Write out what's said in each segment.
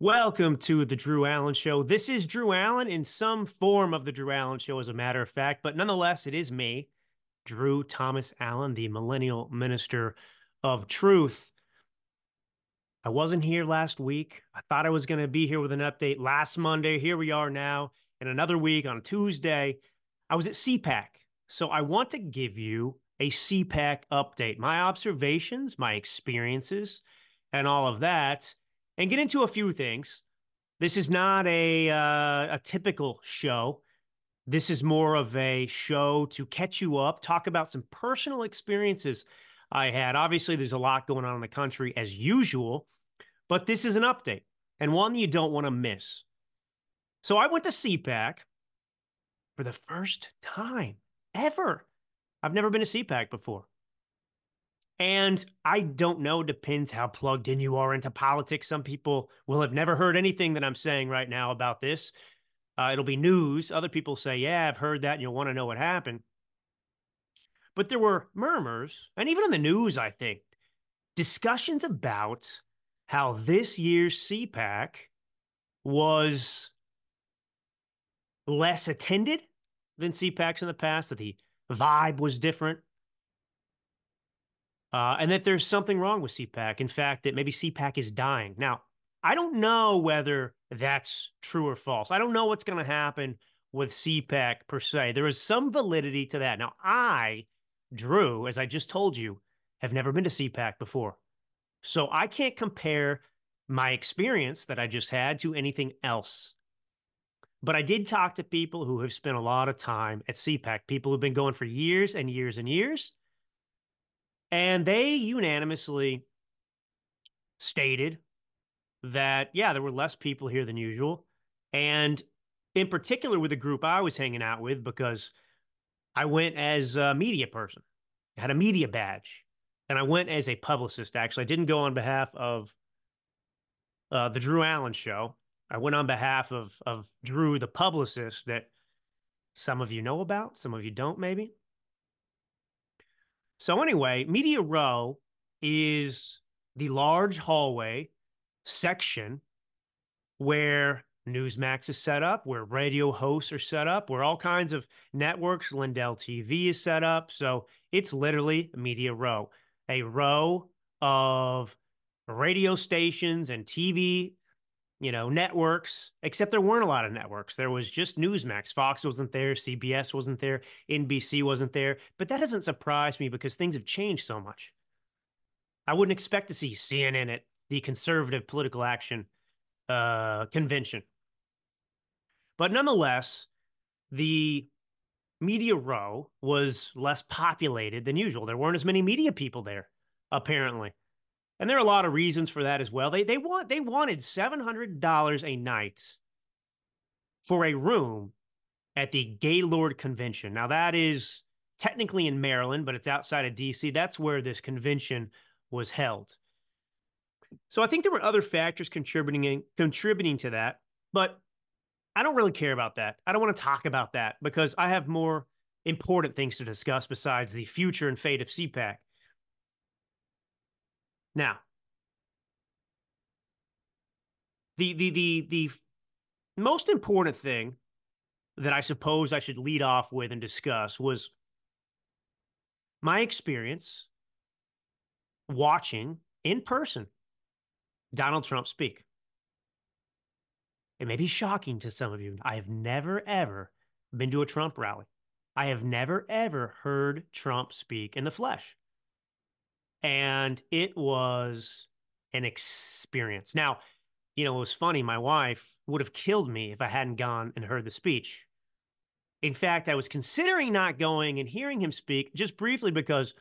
Welcome to the Drew Allen Show. This is Drew Allen in some form of the Drew Allen Show, as a matter of fact, but nonetheless, it is me, Drew Thomas Allen, the millennial minister of truth. I wasn't here last week. I thought I was going to be here with an update last Monday. Here we are now in another week on Tuesday. I was at CPAC. So I want to give you a CPAC update, my observations, my experiences, and all of that and get into a few things. This is not a uh, a typical show. This is more of a show to catch you up, talk about some personal experiences I had. Obviously, there's a lot going on in the country as usual, but this is an update and one you don't want to miss. So I went to CPAC for the first time ever. I've never been to CPAC before. And I don't know, depends how plugged in you are into politics. Some people will have never heard anything that I'm saying right now about this. Uh, it'll be news. Other people say, yeah, I've heard that, and you'll want to know what happened. But there were murmurs, and even in the news, I think, discussions about how this year's CPAC was less attended than CPACs in the past, that the vibe was different uh, and that there's something wrong with CPAC. In fact, that maybe CPAC is dying. Now, I don't know whether that's true or false. I don't know what's going to happen with CPAC per se. There is some validity to that. Now, I, Drew, as I just told you, have never been to CPAC before. So I can't compare my experience that I just had to anything else. But I did talk to people who have spent a lot of time at CPAC, people who've been going for years and years and years. And they unanimously stated that, yeah, there were less people here than usual. And in particular, with the group I was hanging out with, because I went as a media person, I had a media badge, and I went as a publicist. Actually, I didn't go on behalf of uh, the Drew Allen show. I went on behalf of of Drew, the publicist that some of you know about, some of you don't, maybe. So anyway, Media Row is the large hallway section where Newsmax is set up, where radio hosts are set up, where all kinds of networks, Lindell TV is set up. So it's literally Media Row, a row of radio stations and TV you know, networks, except there weren't a lot of networks. There was just Newsmax. Fox wasn't there, CBS wasn't there, NBC wasn't there. But that doesn't surprise me because things have changed so much. I wouldn't expect to see CNN at the conservative political action uh, convention. But nonetheless, the media row was less populated than usual. There weren't as many media people there, apparently. And there are a lot of reasons for that as well. They they want they wanted seven hundred dollars a night for a room at the Gaylord Convention. Now that is technically in Maryland, but it's outside of DC. That's where this convention was held. So I think there were other factors contributing contributing to that, but I don't really care about that. I don't want to talk about that because I have more important things to discuss besides the future and fate of CPAC. Now, the the the the most important thing that I suppose I should lead off with and discuss was my experience watching in person Donald Trump speak. It may be shocking to some of you. I have never, ever been to a Trump rally. I have never, ever heard Trump speak in the flesh and it was an experience. Now, you know, it was funny. My wife would have killed me if I hadn't gone and heard the speech. In fact, I was considering not going and hearing him speak just briefly because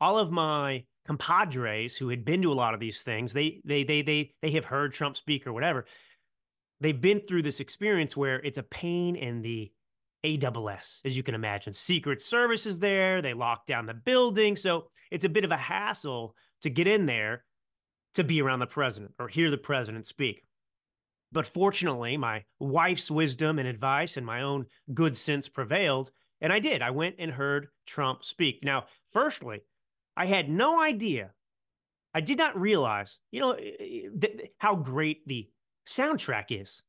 all of my compadres who had been to a lot of these things, they they they they they have heard Trump speak or whatever. They've been through this experience where it's a pain in the AWS, as you can imagine. Secret Service is there. They lock down the building. So it's a bit of a hassle to get in there to be around the president or hear the president speak. But fortunately, my wife's wisdom and advice and my own good sense prevailed. And I did. I went and heard Trump speak. Now, firstly, I had no idea. I did not realize, you know, eh, eh, eh, th- how great the soundtrack is.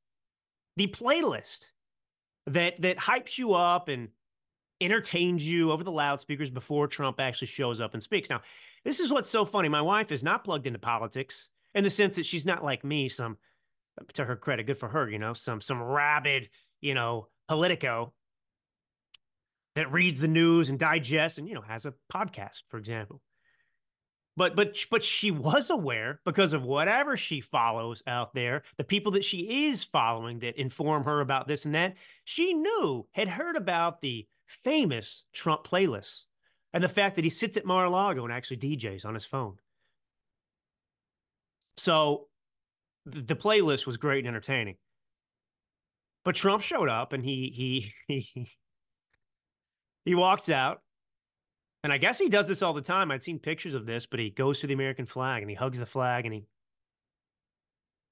The playlist that that hypes you up and entertains you over the loudspeakers before Trump actually shows up and speaks. Now, this is what's so funny. My wife is not plugged into politics in the sense that she's not like me, some to her credit, good for her, you know, some some rabid, you know, politico that reads the news and digests and you know has a podcast, for example. But but but she was aware because of whatever she follows out there, the people that she is following that inform her about this and that. She knew, had heard about the famous Trump playlist and the fact that he sits at Mar-a-Lago and actually DJs on his phone. So the playlist was great and entertaining. But Trump showed up and he he he he walks out. And I guess he does this all the time. I'd seen pictures of this, but he goes to the American flag and he hugs the flag and he,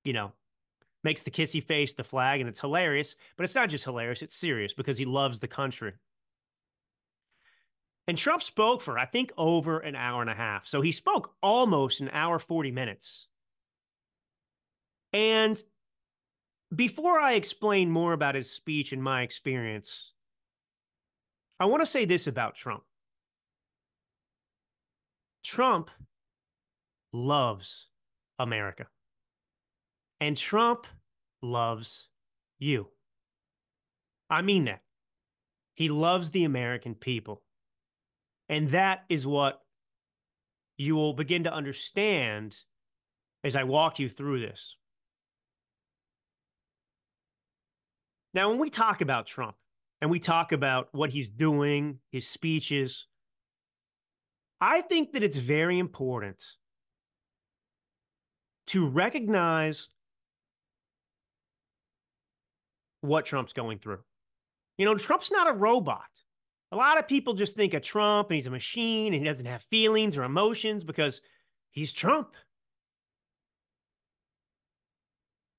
you know, makes the kissy face, the flag, and it's hilarious. But it's not just hilarious, it's serious because he loves the country. And Trump spoke for, I think, over an hour and a half. So he spoke almost an hour, 40 minutes. And before I explain more about his speech and my experience, I want to say this about Trump. Trump loves America. And Trump loves you. I mean that. He loves the American people. And that is what you will begin to understand as I walk you through this. Now, when we talk about Trump and we talk about what he's doing, his speeches, I think that it's very important to recognize what Trump's going through. You know, Trump's not a robot. A lot of people just think of Trump and he's a machine and he doesn't have feelings or emotions because he's Trump.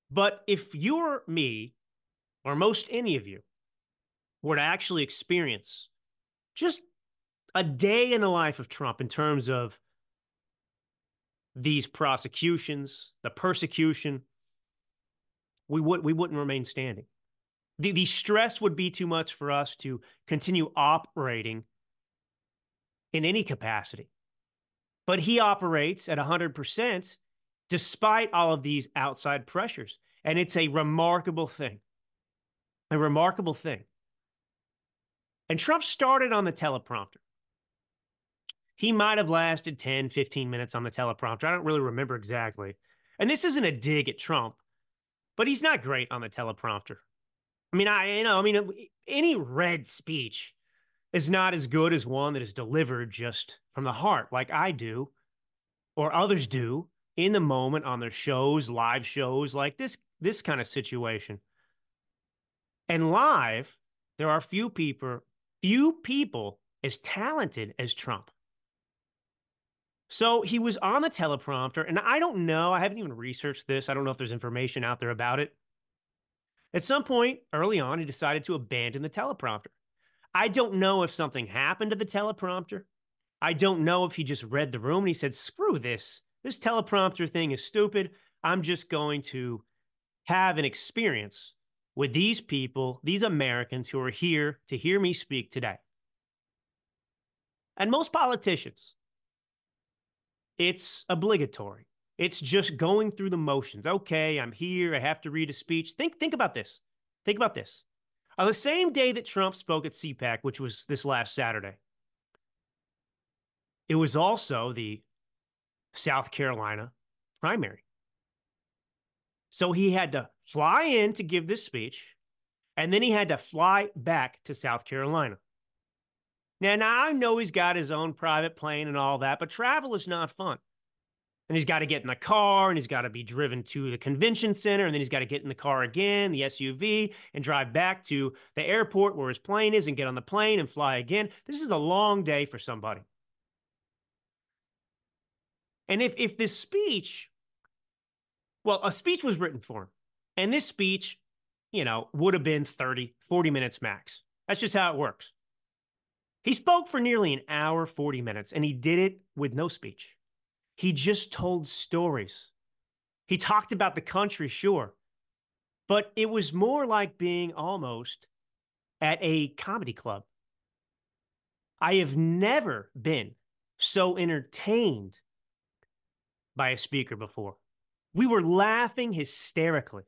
But if you're me or most any of you were to actually experience just a day in the life of Trump in terms of these prosecutions, the persecution, we would we wouldn't remain standing. The the stress would be too much for us to continue operating in any capacity. But he operates at 100% despite all of these outside pressures. And it's a remarkable thing a remarkable thing. And Trump started on the teleprompter. He might have lasted 10, 15 minutes on the teleprompter. I don't really remember exactly. And this isn't a dig at Trump, but he's not great on the teleprompter. I mean, I you know, I mean, any red speech is not as good as one that is delivered just from the heart, like I do, or others do in the moment on their shows, live shows, like this this kind of situation. And live, there are few people, few people as talented as Trump. So he was on the teleprompter, and I don't know, I haven't even researched this. I don't know if there's information out there about it. At some point early on, he decided to abandon the teleprompter. I don't know if something happened to the teleprompter. I don't know if he just read the room and he said, screw this. This teleprompter thing is stupid. I'm just going to have an experience with these people, these Americans who are here to hear me speak today. And most politicians, it's obligatory. It's just going through the motions. Okay, I'm here. I have to read a speech. Think, think about this. Think about this. On the same day that Trump spoke at CPAC, which was this last Saturday, it was also the South Carolina primary. So he had to fly in to give this speech, and then he had to fly back to South Carolina. Now, now I know he's got his own private plane and all that, but travel is not fun. And he's got to get in the car and he's got to be driven to the convention center. And then he's got to get in the car again, the SUV, and drive back to the airport where his plane is and get on the plane and fly again. This is a long day for somebody. And if, if this speech well, a speech was written for him. And this speech, you know, would have been 30, 40 minutes max. That's just how it works. He spoke for nearly an hour, 40 minutes, and he did it with no speech. He just told stories. He talked about the country, sure, but it was more like being almost at a comedy club. I have never been so entertained by a speaker before. We were laughing hysterically.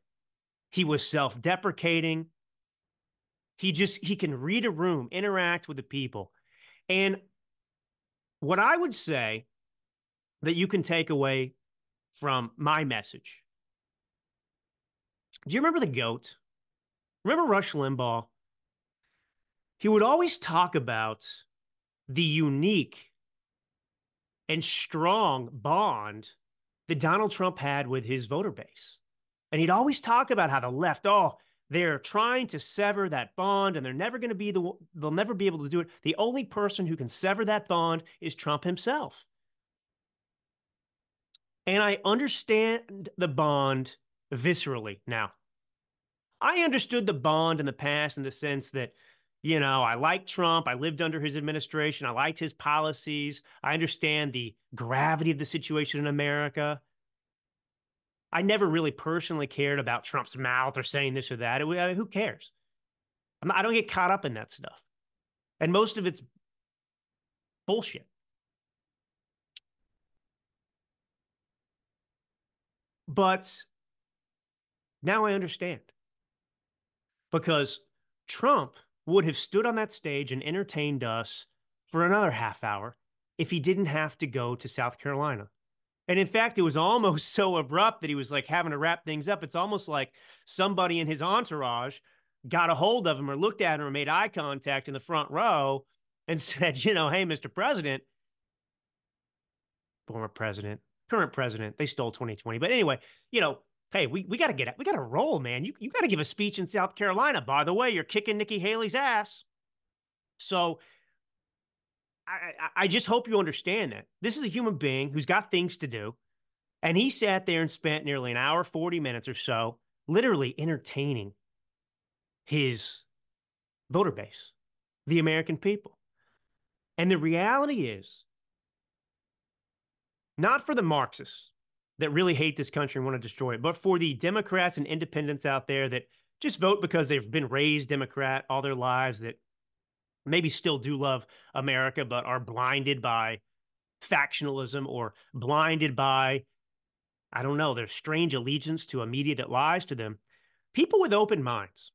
He was self deprecating. He just, he can read a room, interact with the people. And what I would say that you can take away from my message. Do you remember the goat? Remember Rush Limbaugh? He would always talk about the unique and strong bond that Donald Trump had with his voter base. And he'd always talk about how the left, oh, they're trying to sever that bond and they're never going to be the they'll never be able to do it. The only person who can sever that bond is Trump himself. And I understand the bond viscerally now. I understood the bond in the past in the sense that, you know, I liked Trump. I lived under his administration. I liked his policies. I understand the gravity of the situation in America. I never really personally cared about Trump's mouth or saying this or that. I mean, who cares? I don't get caught up in that stuff. And most of it's bullshit. But now I understand because Trump would have stood on that stage and entertained us for another half hour if he didn't have to go to South Carolina. And in fact, it was almost so abrupt that he was like having to wrap things up. It's almost like somebody in his entourage got a hold of him or looked at him or made eye contact in the front row and said, you know, hey, Mr. President, former president, current president, they stole 2020. But anyway, you know, hey, we, we got to get it. We got to roll, man. You, you got to give a speech in South Carolina. By the way, you're kicking Nikki Haley's ass. So I, I just hope you understand that this is a human being who's got things to do. And he sat there and spent nearly an hour, 40 minutes or so, literally entertaining his voter base, the American people. And the reality is, not for the Marxists that really hate this country and want to destroy it, but for the Democrats and independents out there that just vote because they've been raised Democrat all their lives, that maybe still do love America, but are blinded by factionalism or blinded by, I don't know, their strange allegiance to a media that lies to them. People with open minds,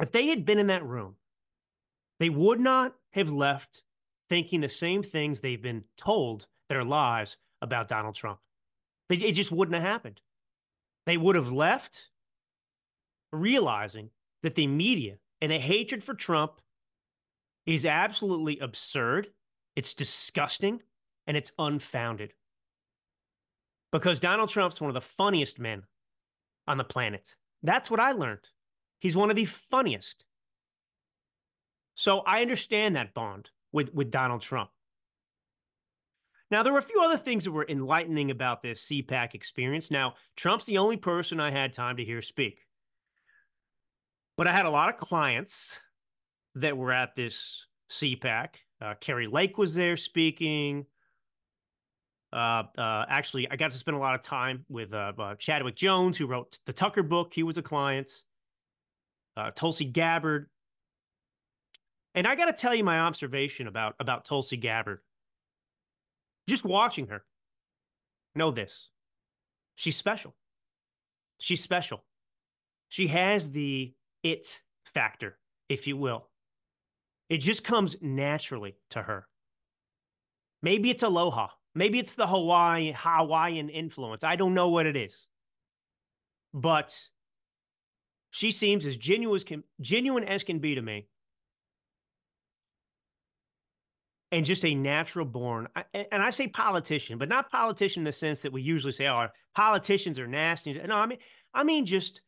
if they had been in that room, they would not have left thinking the same things they've been told are lies about Donald Trump. It just wouldn't have happened. They would have left realizing that the media and the hatred for Trump is absolutely absurd. It's disgusting and it's unfounded. Because Donald Trump's one of the funniest men on the planet. That's what I learned. He's one of the funniest. So I understand that bond with, with Donald Trump. Now, there were a few other things that were enlightening about this CPAC experience. Now, Trump's the only person I had time to hear speak. But I had a lot of clients that were at this CPAC. Uh, Kari Lake was there speaking. Uh, uh, actually, I got to spend a lot of time with uh, uh, Chadwick Jones, who wrote the Tucker book. He was a client. Uh, Tulsi Gabbard. And I got to tell you my observation about, about Tulsi Gabbard. Just watching her, know this. She's special. She's special. She has the it factor, if you will. It just comes naturally to her. Maybe it's aloha. Maybe it's the Hawaii Hawaiian influence. I don't know what it is. But she seems as genuine as can, genuine as can be to me. And just a natural born, and I say politician, but not politician in the sense that we usually say, "Oh, politicians are nasty." No, I mean, I mean just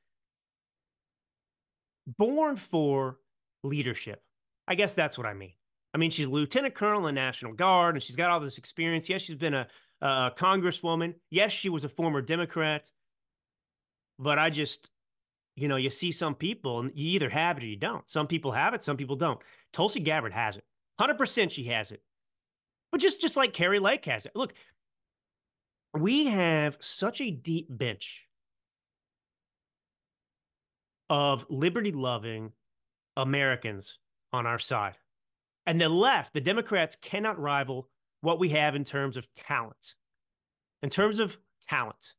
born for leadership. I guess that's what I mean. I mean, she's a lieutenant colonel in the National Guard and she's got all this experience. Yes, she's been a, a congresswoman. Yes, she was a former Democrat. But I just, you know, you see some people and you either have it or you don't. Some people have it, some people don't. Tulsi Gabbard has it. 100% she has it. But just just like Kari Lake has it. Look, we have such a deep bench of liberty loving Americans on our side. And the left, the Democrats cannot rival what we have in terms of talent. In terms of talent,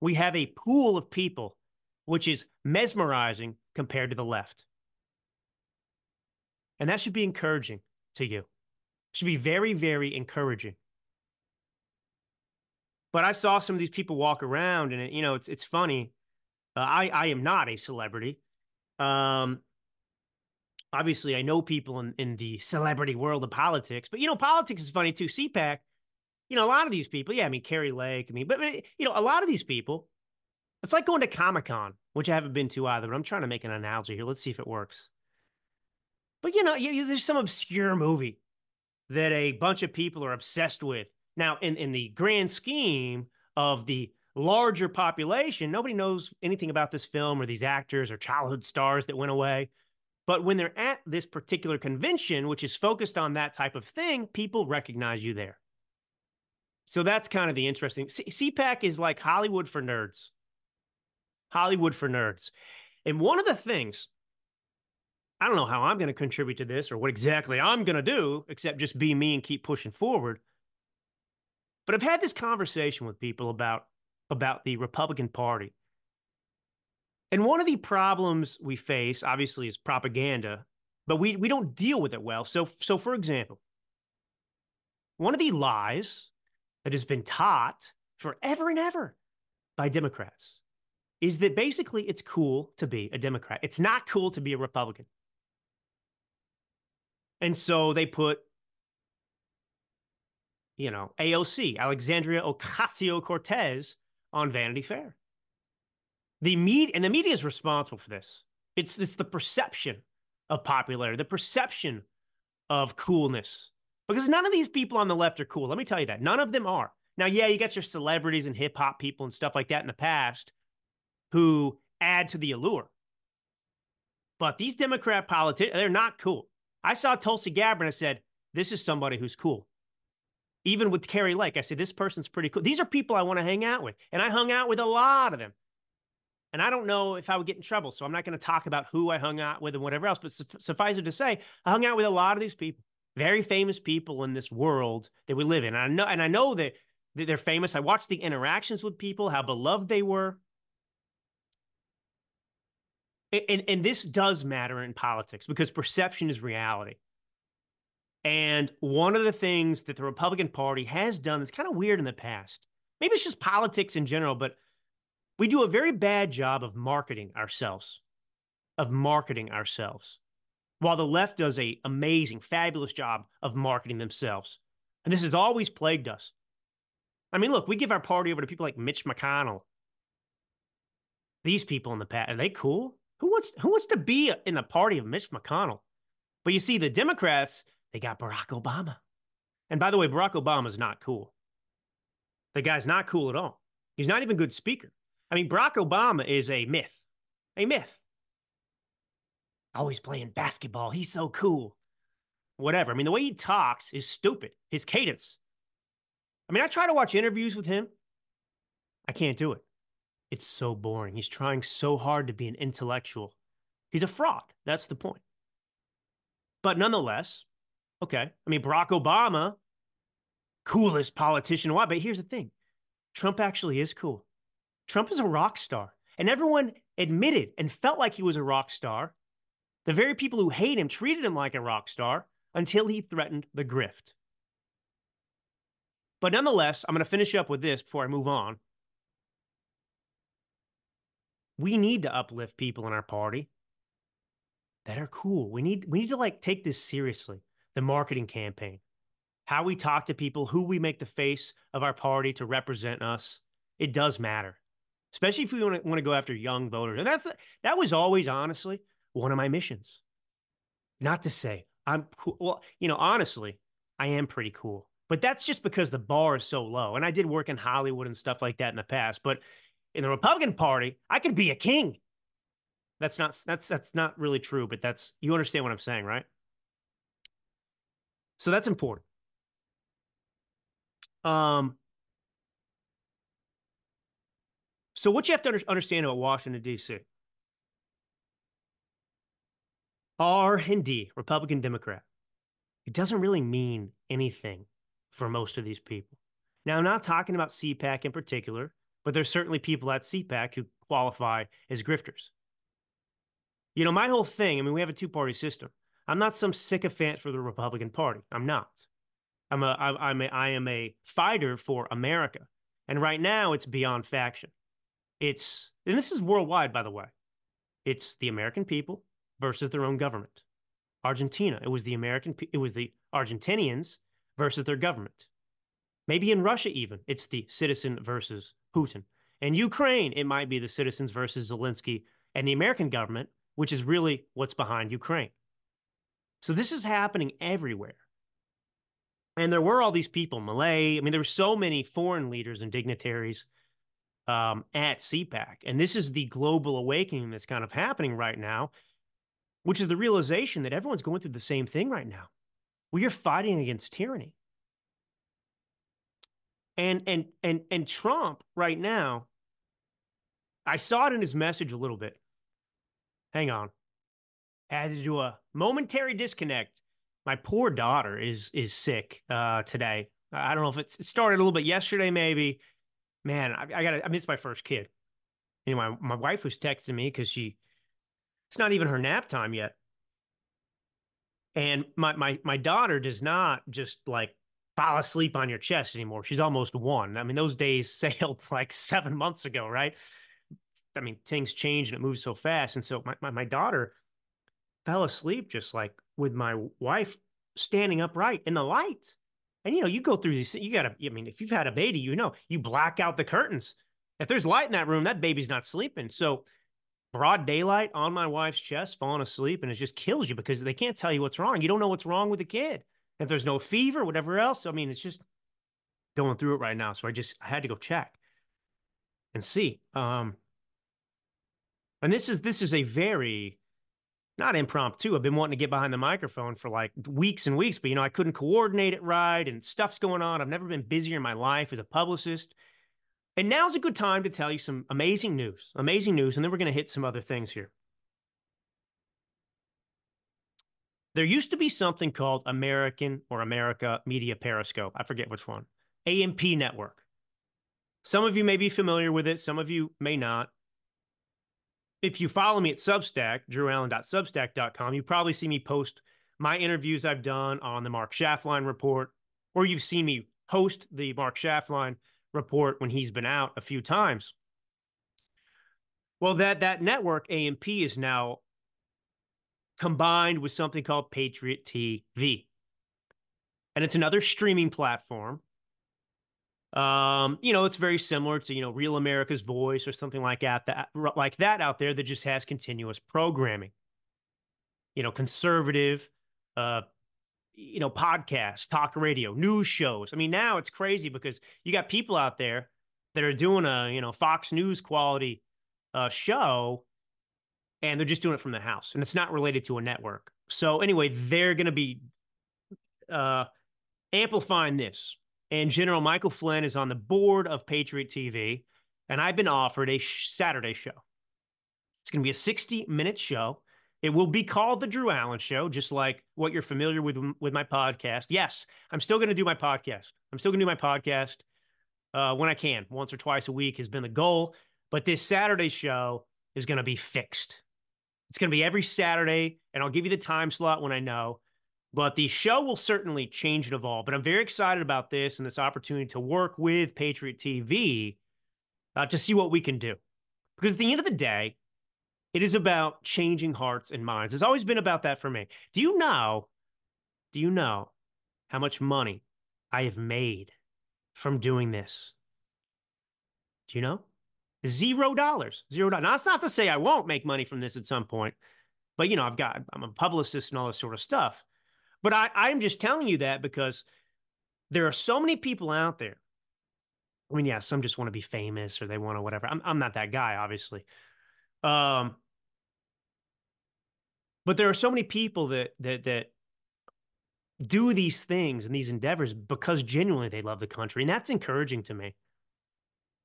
we have a pool of people which is mesmerizing compared to the left. And that should be encouraging to you. It should be very, very encouraging. But I saw some of these people walk around, and it, you know, it's it's funny. Uh, I I am not a celebrity. Um, obviously, I know people in in the celebrity world of politics, but you know, politics is funny too. CPAC, you know, a lot of these people, yeah, I mean, Kari Lake, I mean, but, but you know, a lot of these people, it's like going to Comic Con, which I haven't been to either. But I'm trying to make an analogy here. Let's see if it works. But you know, you, there's some obscure movie that a bunch of people are obsessed with. Now, in in the grand scheme of the larger population, nobody knows anything about this film or these actors or childhood stars that went away. But when they're at this particular convention, which is focused on that type of thing, people recognize you there. So that's kind of the interesting. C- CPAC is like Hollywood for nerds. Hollywood for nerds. And one of the things, I don't know how I'm going to contribute to this or what exactly I'm going to do, except just be me and keep pushing forward. But I've had this conversation with people about about the Republican Party. And one of the problems we face, obviously, is propaganda, but we, we don't deal with it well. So, so, for example, one of the lies that has been taught forever and ever by Democrats is that basically it's cool to be a Democrat. It's not cool to be a Republican. And so they put, you know, AOC, Alexandria Ocasio Cortez, on Vanity Fair. The media and the media is responsible for this. It's it's the perception of popularity, the perception of coolness. Because none of these people on the left are cool. Let me tell you that. None of them are. Now, yeah, you got your celebrities and hip hop people and stuff like that in the past who add to the allure. But these Democrat politicians, they're not cool. I saw Tulsi Gabbard and I said, this is somebody who's cool. Even with Kari Lake, I said, this person's pretty cool. These are people I want to hang out with. And I hung out with a lot of them. And I don't know if I would get in trouble. So I'm not going to talk about who I hung out with and whatever else. But suffice it to say, I hung out with a lot of these people, very famous people in this world that we live in. And I know, and I know that they're famous. I watched the interactions with people, how beloved they were. And, and this does matter in politics because perception is reality. And one of the things that the Republican Party has done that's kind of weird in the past, maybe it's just politics in general, but we do a very bad job of marketing ourselves, of marketing ourselves, while the left does a amazing, fabulous job of marketing themselves. And this has always plagued us. I mean, look, we give our party over to people like Mitch McConnell. These people in the past, are they cool? Who wants who wants to be in the party of Mitch McConnell? But you see, the Democrats, they got Barack Obama. And by the way, Barack Obama is not cool. The guy's not cool at all. He's not even a good speaker. I mean, Barack Obama is a myth, a myth. Oh, Always playing basketball. He's so cool. Whatever. I mean, the way he talks is stupid. His cadence. I mean, I try to watch interviews with him. I can't do it. It's so boring. He's trying so hard to be an intellectual. He's a fraud. That's the point. But nonetheless, okay. I mean, Barack Obama, coolest politician. Why? But here's the thing Trump actually is cool. Trump is a rock star. And everyone admitted and felt like he was a rock star. The very people who hate him treated him like a rock star until he threatened the grift. But nonetheless, I'm going to finish up with this before I move on we need to uplift people in our party that are cool. We need we need to like take this seriously. The marketing campaign, how we talk to people, who we make the face of our party to represent us. It does matter, especially if we want to, want to go after young voters. And that's that was always honestly one of my missions. Not to say I'm cool. Well, you know, honestly, I am pretty cool. But that's just because the bar is so low. And I did work in Hollywood and stuff like that in the past. But in the Republican Party, I could be a king. That's not that's that's not really true, but that's you understand what I'm saying, right? So that's important. Um so what you have to understand about Washington D.C. R and D, Republican Democrat. It doesn't really mean anything for most of these people. Now, I'm not talking about CPAC in particular, but there's certainly people at CPAC who qualify as grifters. You know, my whole thing, I mean, we have a two party system. I'm not some sycophant for the Republican Party. I'm not. I'm a, I'm a, I am a fighter for America. And right now it's beyond faction. It's, and this is worldwide, by the way. It's the American people versus their own government. Argentina, it was the American, it was the Argentinians versus their government. Maybe in Russia, even, it's the citizen versus Putin. In Ukraine, it might be the citizens versus Zelensky and the American government, which is really what's behind Ukraine. So this is happening everywhere. And there were all these people, Milei. I mean, there were so many foreign leaders and dignitaries um, at CPAC. And this is the global awakening that's kind of happening right now, which is the realization that everyone's going through the same thing right now. We are fighting against tyranny. And and and and Trump right now, I saw it in his message a little bit. Hang on. I Had to do a momentary disconnect. My poor daughter is is sick uh, today. I don't know if it started a little bit yesterday, maybe. Man, I, I got I missed my first kid. Anyway, my, my wife was texting me because she it's not even her nap time yet. And my my my daughter does not just like fall asleep on your chest anymore. She's almost one. I mean, those days sailed like seven months ago, right? I mean, things change and it moves so fast. And so my, my, my daughter fell asleep just like with my wife standing upright in the light. And you know, you go through these, you gotta, I mean, if you've had a baby, you know, you black out the curtains. If there's light in that room, that baby's not sleeping. So broad daylight on my wife's chest, falling asleep, and it just kills you because they can't tell you what's wrong. You don't know what's wrong with the kid. If there's no fever, whatever else, I mean, it's just going through it right now. So I just I had to go check and see. Um, and this is this is a very not impromptu. I've been wanting to get behind the microphone for like weeks and weeks, but you know, I couldn't coordinate it right and stuff's going on. I've never been busier in my life as a publicist. And now's a good time to tell you some amazing news, amazing news. And then we're going to hit some other things here. There used to be something called American or America Media Periscope. I forget which one. AMP Network. Some of you may be familiar with it, some of you may not. If you follow me at Substack, drewallen.substack.com, you probably see me post my interviews I've done on the Mark Schaffline report, or you've seen me host the Mark Schaffline report when he's been out a few times. Well, that that network AMP is now combined with something called Patriot TV. And it's another streaming platform. Um, you know, it's very similar to, you know, Real America's Voice or something like that, like that out there that just has continuous programming. You know, conservative, uh, you know, podcasts, talk radio, news shows. I mean, now it's crazy because you got people out there that are doing a, you know, Fox News quality uh, show and they're just doing it from the house and it's not related to a network. So anyway, they're going to be uh, amplifying this. And General Michael Flynn is on the board of Patriot TV, and I've been offered a Saturday show. It's going to be a 60 minute show. It will be called the Drew Allen Show, just like what you're familiar with with my podcast. Yes, I'm still going to do my podcast. I'm still going to do my podcast uh, when I can. Once or twice a week has been the goal, but this Saturday show is going to be fixed. It's going to be every Saturday, and I'll give you the time slot when I know. But the show will certainly change and evolve. But I'm very excited about this and this opportunity to work with Patriot TV uh, to see what we can do. Because at the end of the day, it is about changing hearts and minds. It's always been about that for me. Do you know? Do you know how much money I have made from doing this? Do you know? Zero dollars. Zero dollars. Now, that's not to say I won't make money from this at some point, but you know, I've got, I'm a publicist and all this sort of stuff. But I, I'm just telling you that because there are so many people out there. I mean, yeah, some just want to be famous or they want to whatever. I'm, I'm not that guy, obviously. Um, but there are so many people that that that do these things and these endeavors because genuinely they love the country, and that's encouraging to me.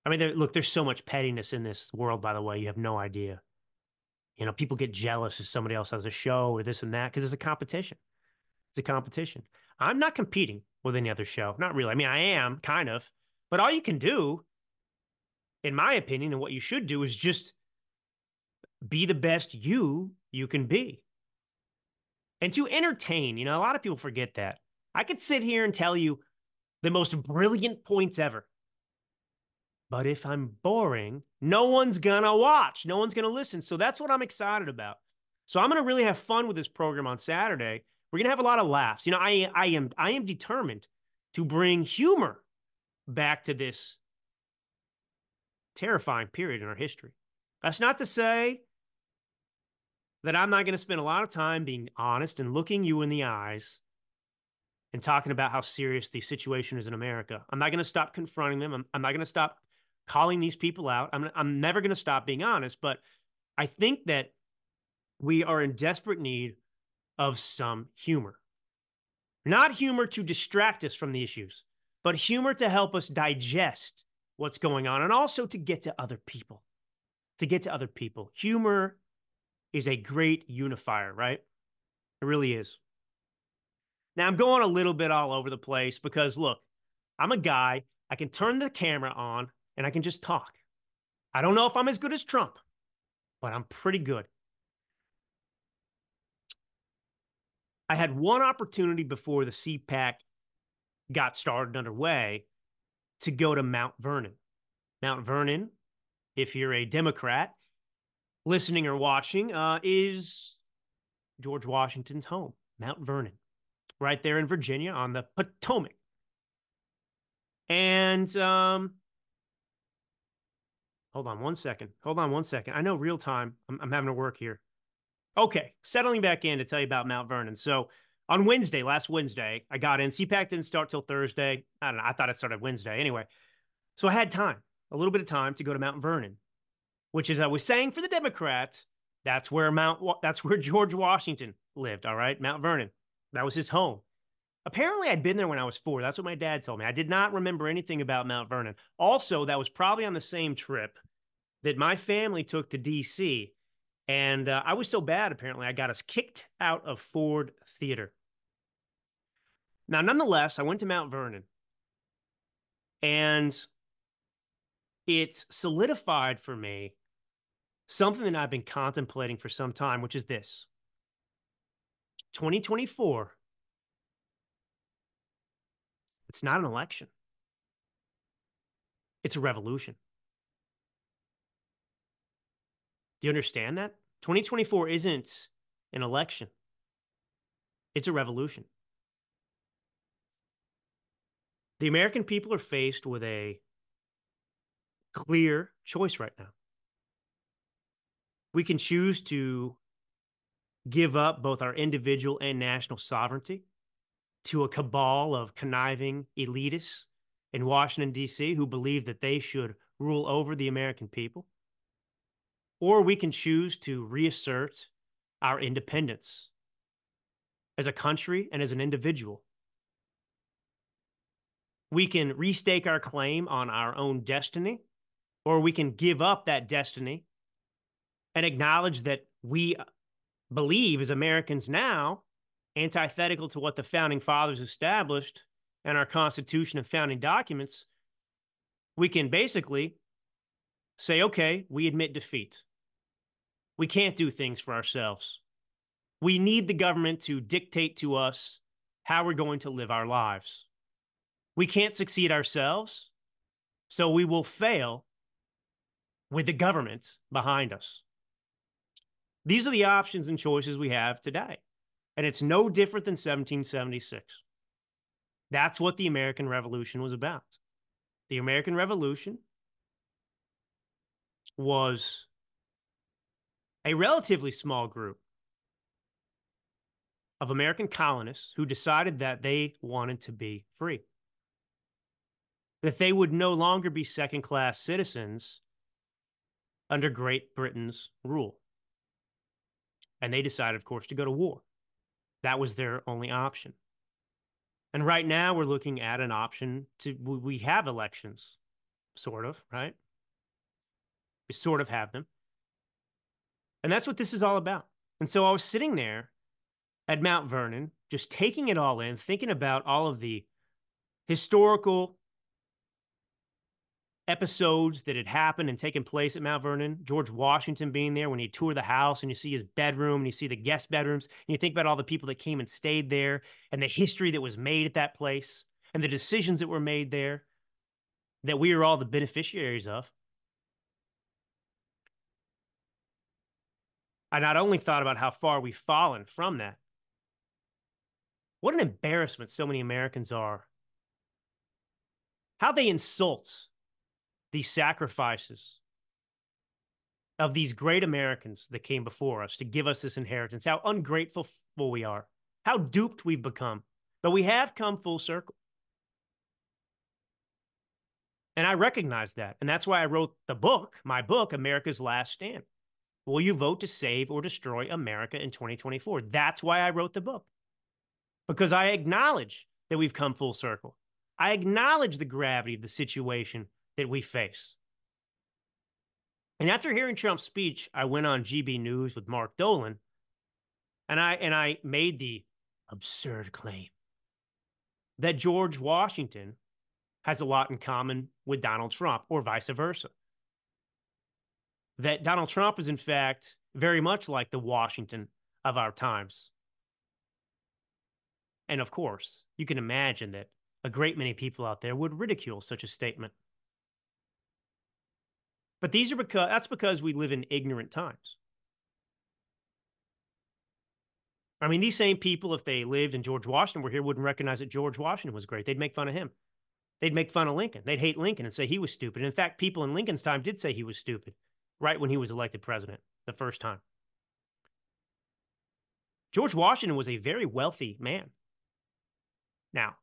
I mean, there, look, there's so much pettiness in this world, by the way, you have no idea. You know, people get jealous if somebody else has a show or this and that because it's a competition. It's a competition. I'm not competing with any other show. Not really. I mean, I am kind of, but all you can do, in my opinion, and what you should do is just be the best you you can be. And to entertain, you know, a lot of people forget that. I could sit here and tell you the most brilliant points ever. But if I'm boring, no one's gonna watch, no one's gonna listen. So that's what I'm excited about. So I'm gonna really have fun with this program on Saturday. We're gonna have a lot of laughs. You know, I I am I am determined to bring humor back to this terrifying period in our history. That's not to say that I'm not going to spend a lot of time being honest and looking you in the eyes and talking about how serious the situation is in America. I'm not going to stop confronting them. I'm, I'm not going to stop calling these people out. I'm, I'm never going to stop being honest. But I think that we are in desperate need of some humor. Not humor to distract us from the issues, but humor to help us digest what's going on and also to get to other people. To get to other people. Humor is a great unifier, right? It really is. Now, I'm going a little bit all over the place because look, I'm a guy, I can turn the camera on and I can just talk. I don't know if I'm as good as Trump, but I'm pretty good. I had one opportunity before the CPAC got started underway to go to Mount Vernon. Mount Vernon, if you're a Democrat, listening or watching uh, is George Washington's home, Mount Vernon, right there in Virginia on the Potomac. And um, hold on one second. Hold on one second. I know real time. I'm, I'm having to work here. Okay, settling back in to tell you about Mount Vernon. So on Wednesday, last Wednesday, I got in. CPAC didn't start till Thursday. I don't know. I thought it started Wednesday. Anyway, so I had time, a little bit of time to go to Mount Vernon which is I was saying for the Democrats, that's where Mount that's where George Washington lived, all right? Mount Vernon. That was his home. Apparently I'd been there when I was 4. That's what my dad told me. I did not remember anything about Mount Vernon. Also, that was probably on the same trip that my family took to DC and uh, I was so bad apparently I got us kicked out of Ford Theater. Now, nonetheless, I went to Mount Vernon and it's solidified for me something that I've been contemplating for some time, which is this 2024, it's not an election, it's a revolution. Do you understand that? 2024 isn't an election, it's a revolution. The American people are faced with a clear choice right now we can choose to give up both our individual and national sovereignty to a cabal of conniving elitists in Washington, D.C., who believe that they should rule over the American people. Or we can choose to reassert our independence as a country and as an individual. We can restake our claim on our own destiny, or we can give up that destiny and acknowledge that we believe as Americans now, antithetical to what the founding fathers established and our Constitution and founding documents, we can basically say, okay, we admit defeat. We can't do things for ourselves. We need the government to dictate to us how we're going to live our lives. We can't succeed ourselves, so we will fail with the government behind us. These are the options and choices we have today. And it's no different than 1776. That's what the American Revolution was about. The American Revolution was a relatively small group of American colonists who decided that they wanted to be free, that they would no longer be second class citizens under Great Britain's rule. And they decided, of course, to go to war. That was their only option. And right now, we're looking at an option to, we have elections, sort of, right? We sort of have them. And that's what this is all about. And so I was sitting there at Mount Vernon, just taking it all in, thinking about all of the historical episodes that had happened and taken place at Mount Vernon. George Washington being there when he toured the house and you see his bedroom and you see the guest bedrooms and you think about all the people that came and stayed there and the history that was made at that place and the decisions that were made there that we are all the beneficiaries of. I not only thought about how far we've fallen from that, what an embarrassment so many Americans are. How they insult these sacrifices of these great Americans that came before us to give us this inheritance, how ungrateful we are, how duped we've become. But we have come full circle. And I recognize that. And that's why I wrote the book, my book, America's Last Stand. Will you vote to save or destroy America in 2024? That's why I wrote the book. Because I acknowledge that we've come full circle. I acknowledge the gravity of the situation that we face. And after hearing Trump's speech, I went on GB News with Mark Dolan and I and I made the absurd claim that George Washington has a lot in common with Donald Trump or vice versa. That Donald Trump is in fact very much like the Washington of our times. And of course, you can imagine that a great many people out there would ridicule such a statement. But these are because that's because we live in ignorant times. I mean, these same people, if they lived and George Washington were here, wouldn't recognize that George Washington was great. They'd make fun of him. They'd make fun of Lincoln. They'd hate Lincoln and say he was stupid. And in fact, people in Lincoln's time did say he was stupid right when he was elected president the first time. George Washington was a very wealthy man. Now,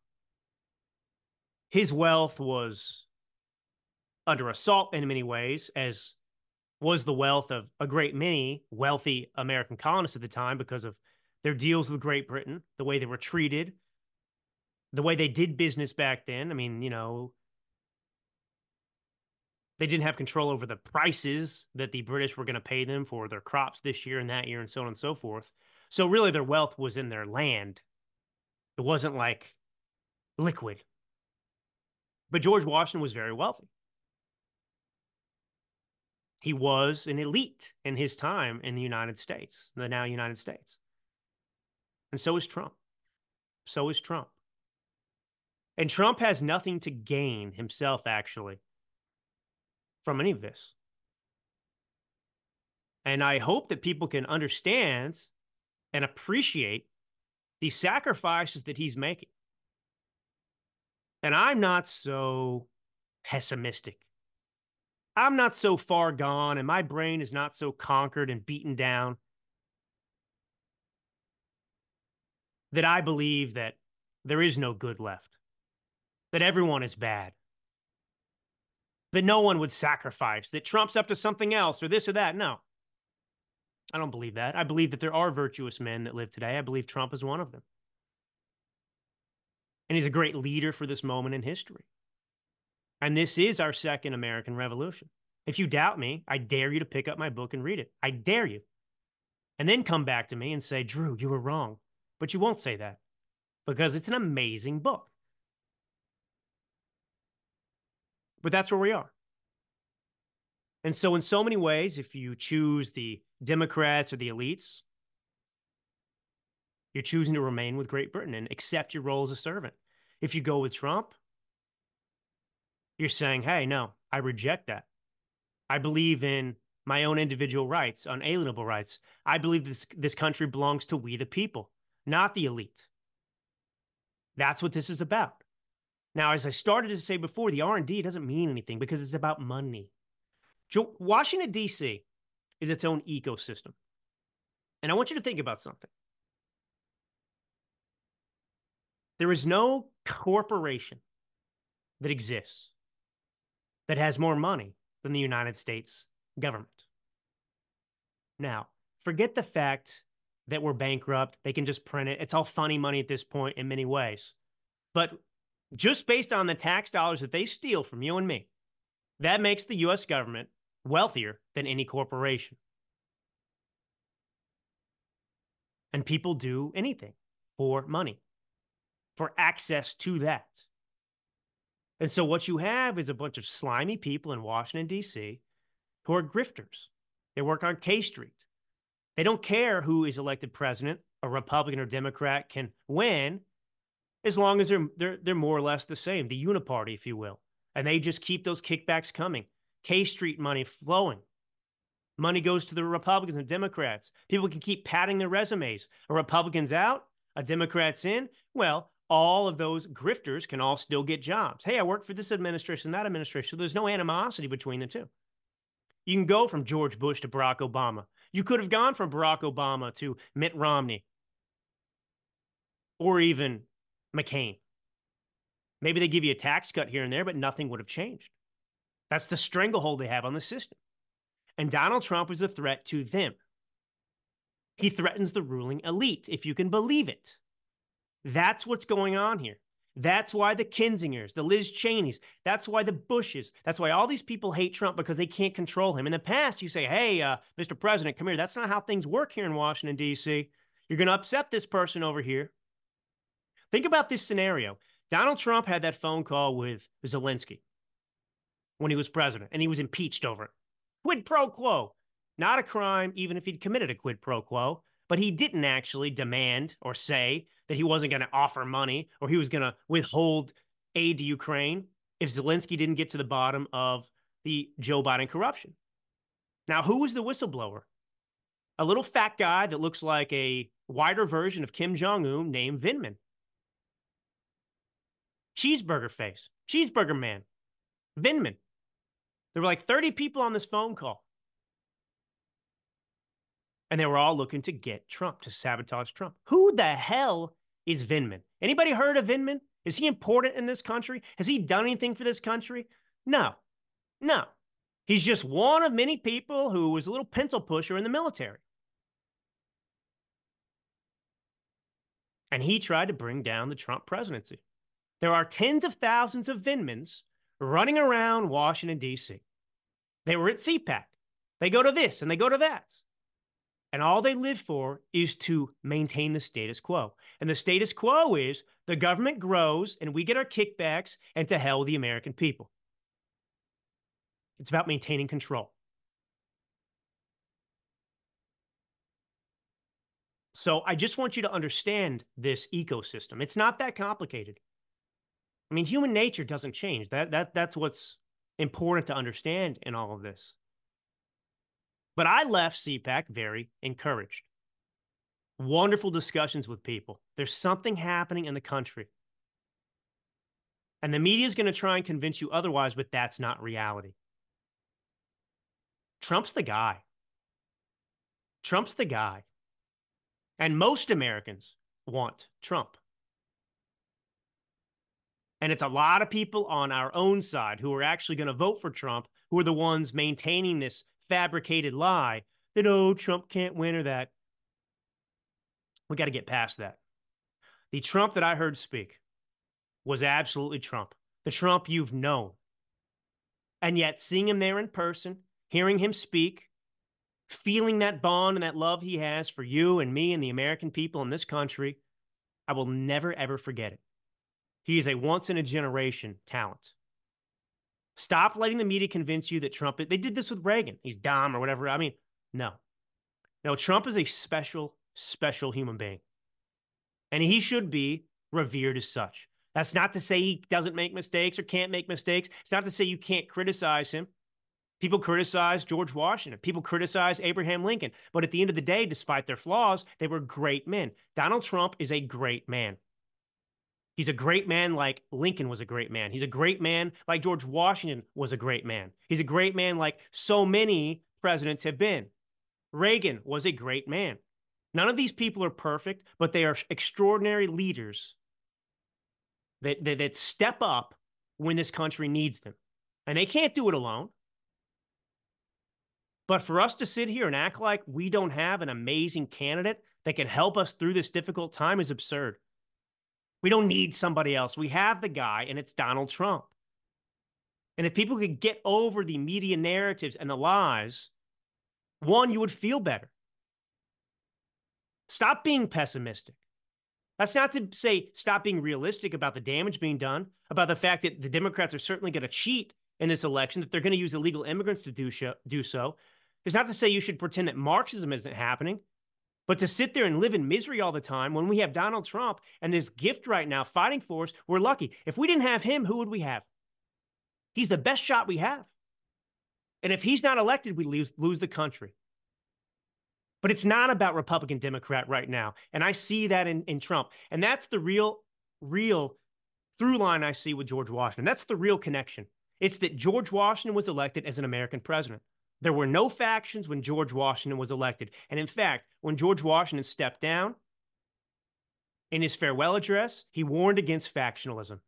his wealth was under assault in many ways, as was the wealth of a great many wealthy American colonists at the time because of their deals with Great Britain, the way they were treated, the way they did business back then. I mean, you know, they didn't have control over the prices that the British were going to pay them for their crops this year and that year and so on and so forth. So really their wealth was in their land. It wasn't like liquid. But George Washington was very wealthy. He was an elite in his time in the United States, the now United States. And so is Trump. So is Trump. And Trump has nothing to gain himself, actually, from any of this. And I hope that people can understand and appreciate the sacrifices that he's making. And I'm not so pessimistic I'm not so far gone and my brain is not so conquered and beaten down that I believe that there is no good left, that everyone is bad, that no one would sacrifice, that Trump's up to something else or this or that. No, I don't believe that. I believe that there are virtuous men that live today. I believe Trump is one of them. And he's a great leader for this moment in history. And this is our second American Revolution. If you doubt me, I dare you to pick up my book and read it. I dare you. And then come back to me and say, Drew, you were wrong. But you won't say that because it's an amazing book. But that's where we are. And so, in so many ways, if you choose the Democrats or the elites, you're choosing to remain with Great Britain and accept your role as a servant. If you go with Trump, you're saying, hey, no, I reject that. I believe in my own individual rights, unalienable rights. I believe this, this country belongs to we the people, not the elite. That's what this is about. Now, as I started to say before, the R&D doesn't mean anything because it's about money. Washington, D.C. is its own ecosystem. And I want you to think about something. There is no corporation that exists that has more money than the United States government. Now, forget the fact that we're bankrupt. They can just print it. It's all funny money at this point in many ways. But just based on the tax dollars that they steal from you and me, that makes the US government wealthier than any corporation. And people do anything for money, for access to that. And so what you have is a bunch of slimy people in Washington, D.C., who are grifters. They work on K Street. They don't care who is elected president, a Republican or Democrat can win, as long as they're they're they're more or less the same, the uniparty, if you will. And they just keep those kickbacks coming. K Street money flowing. Money goes to the Republicans and Democrats. People can keep padding their resumes. A Republican's out, a Democrat's in. Well, all of those grifters can all still get jobs. Hey, I work for this administration, that administration. So there's no animosity between the two. You can go from George Bush to Barack Obama. You could have gone from Barack Obama to Mitt Romney or even McCain. Maybe they give you a tax cut here and there, but nothing would have changed. That's the stranglehold they have on the system. And Donald Trump is a threat to them. He threatens the ruling elite, if you can believe it. That's what's going on here. That's why the Kinzingers, the Liz Cheneys, that's why the Bushes, that's why all these people hate Trump because they can't control him. In the past, you say, hey, uh, Mr. President, come here. That's not how things work here in Washington, D.C. You're going to upset this person over here. Think about this scenario. Donald Trump had that phone call with Zelensky when he was president, and he was impeached over it. Quid pro quo. Not a crime, even if he'd committed a quid pro quo, but he didn't actually demand or say that he wasn't going to offer money or he was going to withhold aid to Ukraine if Zelensky didn't get to the bottom of the Joe Biden corruption. Now, who was the whistleblower? A little fat guy that looks like a wider version of Kim Jong un named Vindman. Cheeseburger face, cheeseburger man, Vindman. There were like 30 people on this phone call. And they were all looking to get Trump, to sabotage Trump. Who the hell is Vindman? Anybody heard of Vindman? Is he important in this country? Has he done anything for this country? No. No. He's just one of many people who was a little pencil pusher in the military. And he tried to bring down the Trump presidency. There are tens of thousands of Vindmans running around Washington, D.C. They were at CPAC. They go to this and they go to that. And all they live for is to maintain the status quo. And the status quo is the government grows and we get our kickbacks and to hell the American people. It's about maintaining control. So I just want you to understand this ecosystem. It's not that complicated. I mean, human nature doesn't change. That that that's what's important to understand in all of this. But I left CPAC very encouraged. Wonderful discussions with people. There's something happening in the country. And the media is going to try and convince you otherwise, but that's not reality. Trump's the guy. Trump's the guy. And most Americans want Trump. And it's a lot of people on our own side who are actually going to vote for Trump who are the ones maintaining this fabricated lie that, oh, Trump can't win or that. We got to get past that. The Trump that I heard speak was absolutely Trump, the Trump you've known. And yet, seeing him there in person, hearing him speak, feeling that bond and that love he has for you and me and the American people in this country, I will never, ever forget it. He is a once in a generation talent. Stop letting the media convince you that Trump, they did this with Reagan. He's dumb or whatever. I mean, no. No, Trump is a special, special human being. And he should be revered as such. That's not to say he doesn't make mistakes or can't make mistakes. It's not to say you can't criticize him. People criticize George Washington. People criticize Abraham Lincoln. But at the end of the day, despite their flaws, they were great men. Donald Trump is a great man. He's a great man like Lincoln was a great man. He's a great man like George Washington was a great man. He's a great man like so many presidents have been. Reagan was a great man. None of these people are perfect, but they are extraordinary leaders that, that, that step up when this country needs them. And they can't do it alone. But for us to sit here and act like we don't have an amazing candidate that can help us through this difficult time is absurd. We don't need somebody else. We have the guy, and it's Donald Trump. And if people could get over the media narratives and the lies, one, you would feel better. Stop being pessimistic. That's not to say stop being realistic about the damage being done, about the fact that the Democrats are certainly going to cheat in this election, that they're going to use illegal immigrants to do, do so. It's not to say you should pretend that Marxism isn't happening, but to sit there and live in misery all the time when we have Donald Trump and this gift right now fighting for us, we're lucky. If we didn't have him, who would we have? He's the best shot we have. And if he's not elected, we lose, lose the country. But it's not about Republican Democrat right now. And I see that in, in Trump. And that's the real, real through line I see with George Washington. That's the real connection. It's that George Washington was elected as an American president. There were no factions when George Washington was elected. And in fact, when George Washington stepped down in his farewell address, he warned against factionalism.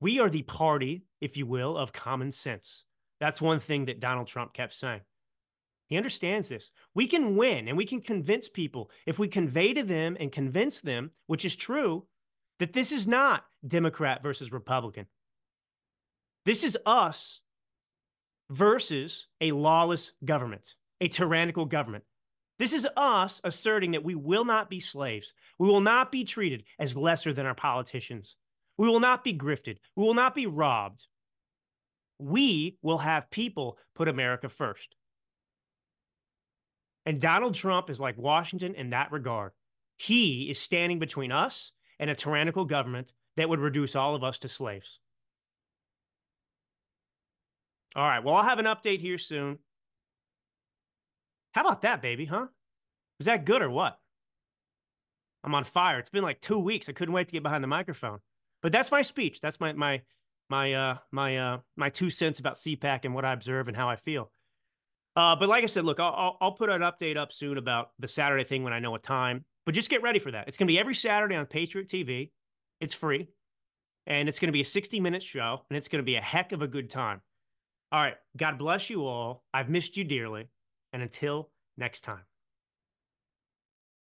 We are the party, if you will, of common sense. That's one thing that Donald Trump kept saying. He understands this. We can win and we can convince people if we convey to them and convince them, which is true, that this is not Democrat versus Republican. This is us versus a lawless government, a tyrannical government. This is us asserting that we will not be slaves. We will not be treated as lesser than our politicians. We will not be grifted. We will not be robbed. We will have people put America first. And Donald Trump is like Washington in that regard. He is standing between us and a tyrannical government that would reduce all of us to slaves. All right. Well, I'll have an update here soon. How about that, baby, huh? Was that good or what? I'm on fire. It's been like two weeks. I couldn't wait to get behind the microphone. But that's my speech. That's my my my uh my uh my two cents about CPAC and what I observe and how I feel. Uh, but like I said, look, I'll I'll put an update up soon about the Saturday thing when I know a time. But just get ready for that. It's going to be every Saturday on Patriot TV. It's free. And it's going to be a 60 minute show, and it's going to be a heck of a good time. All right. God bless you all. I've missed you dearly. And until next time.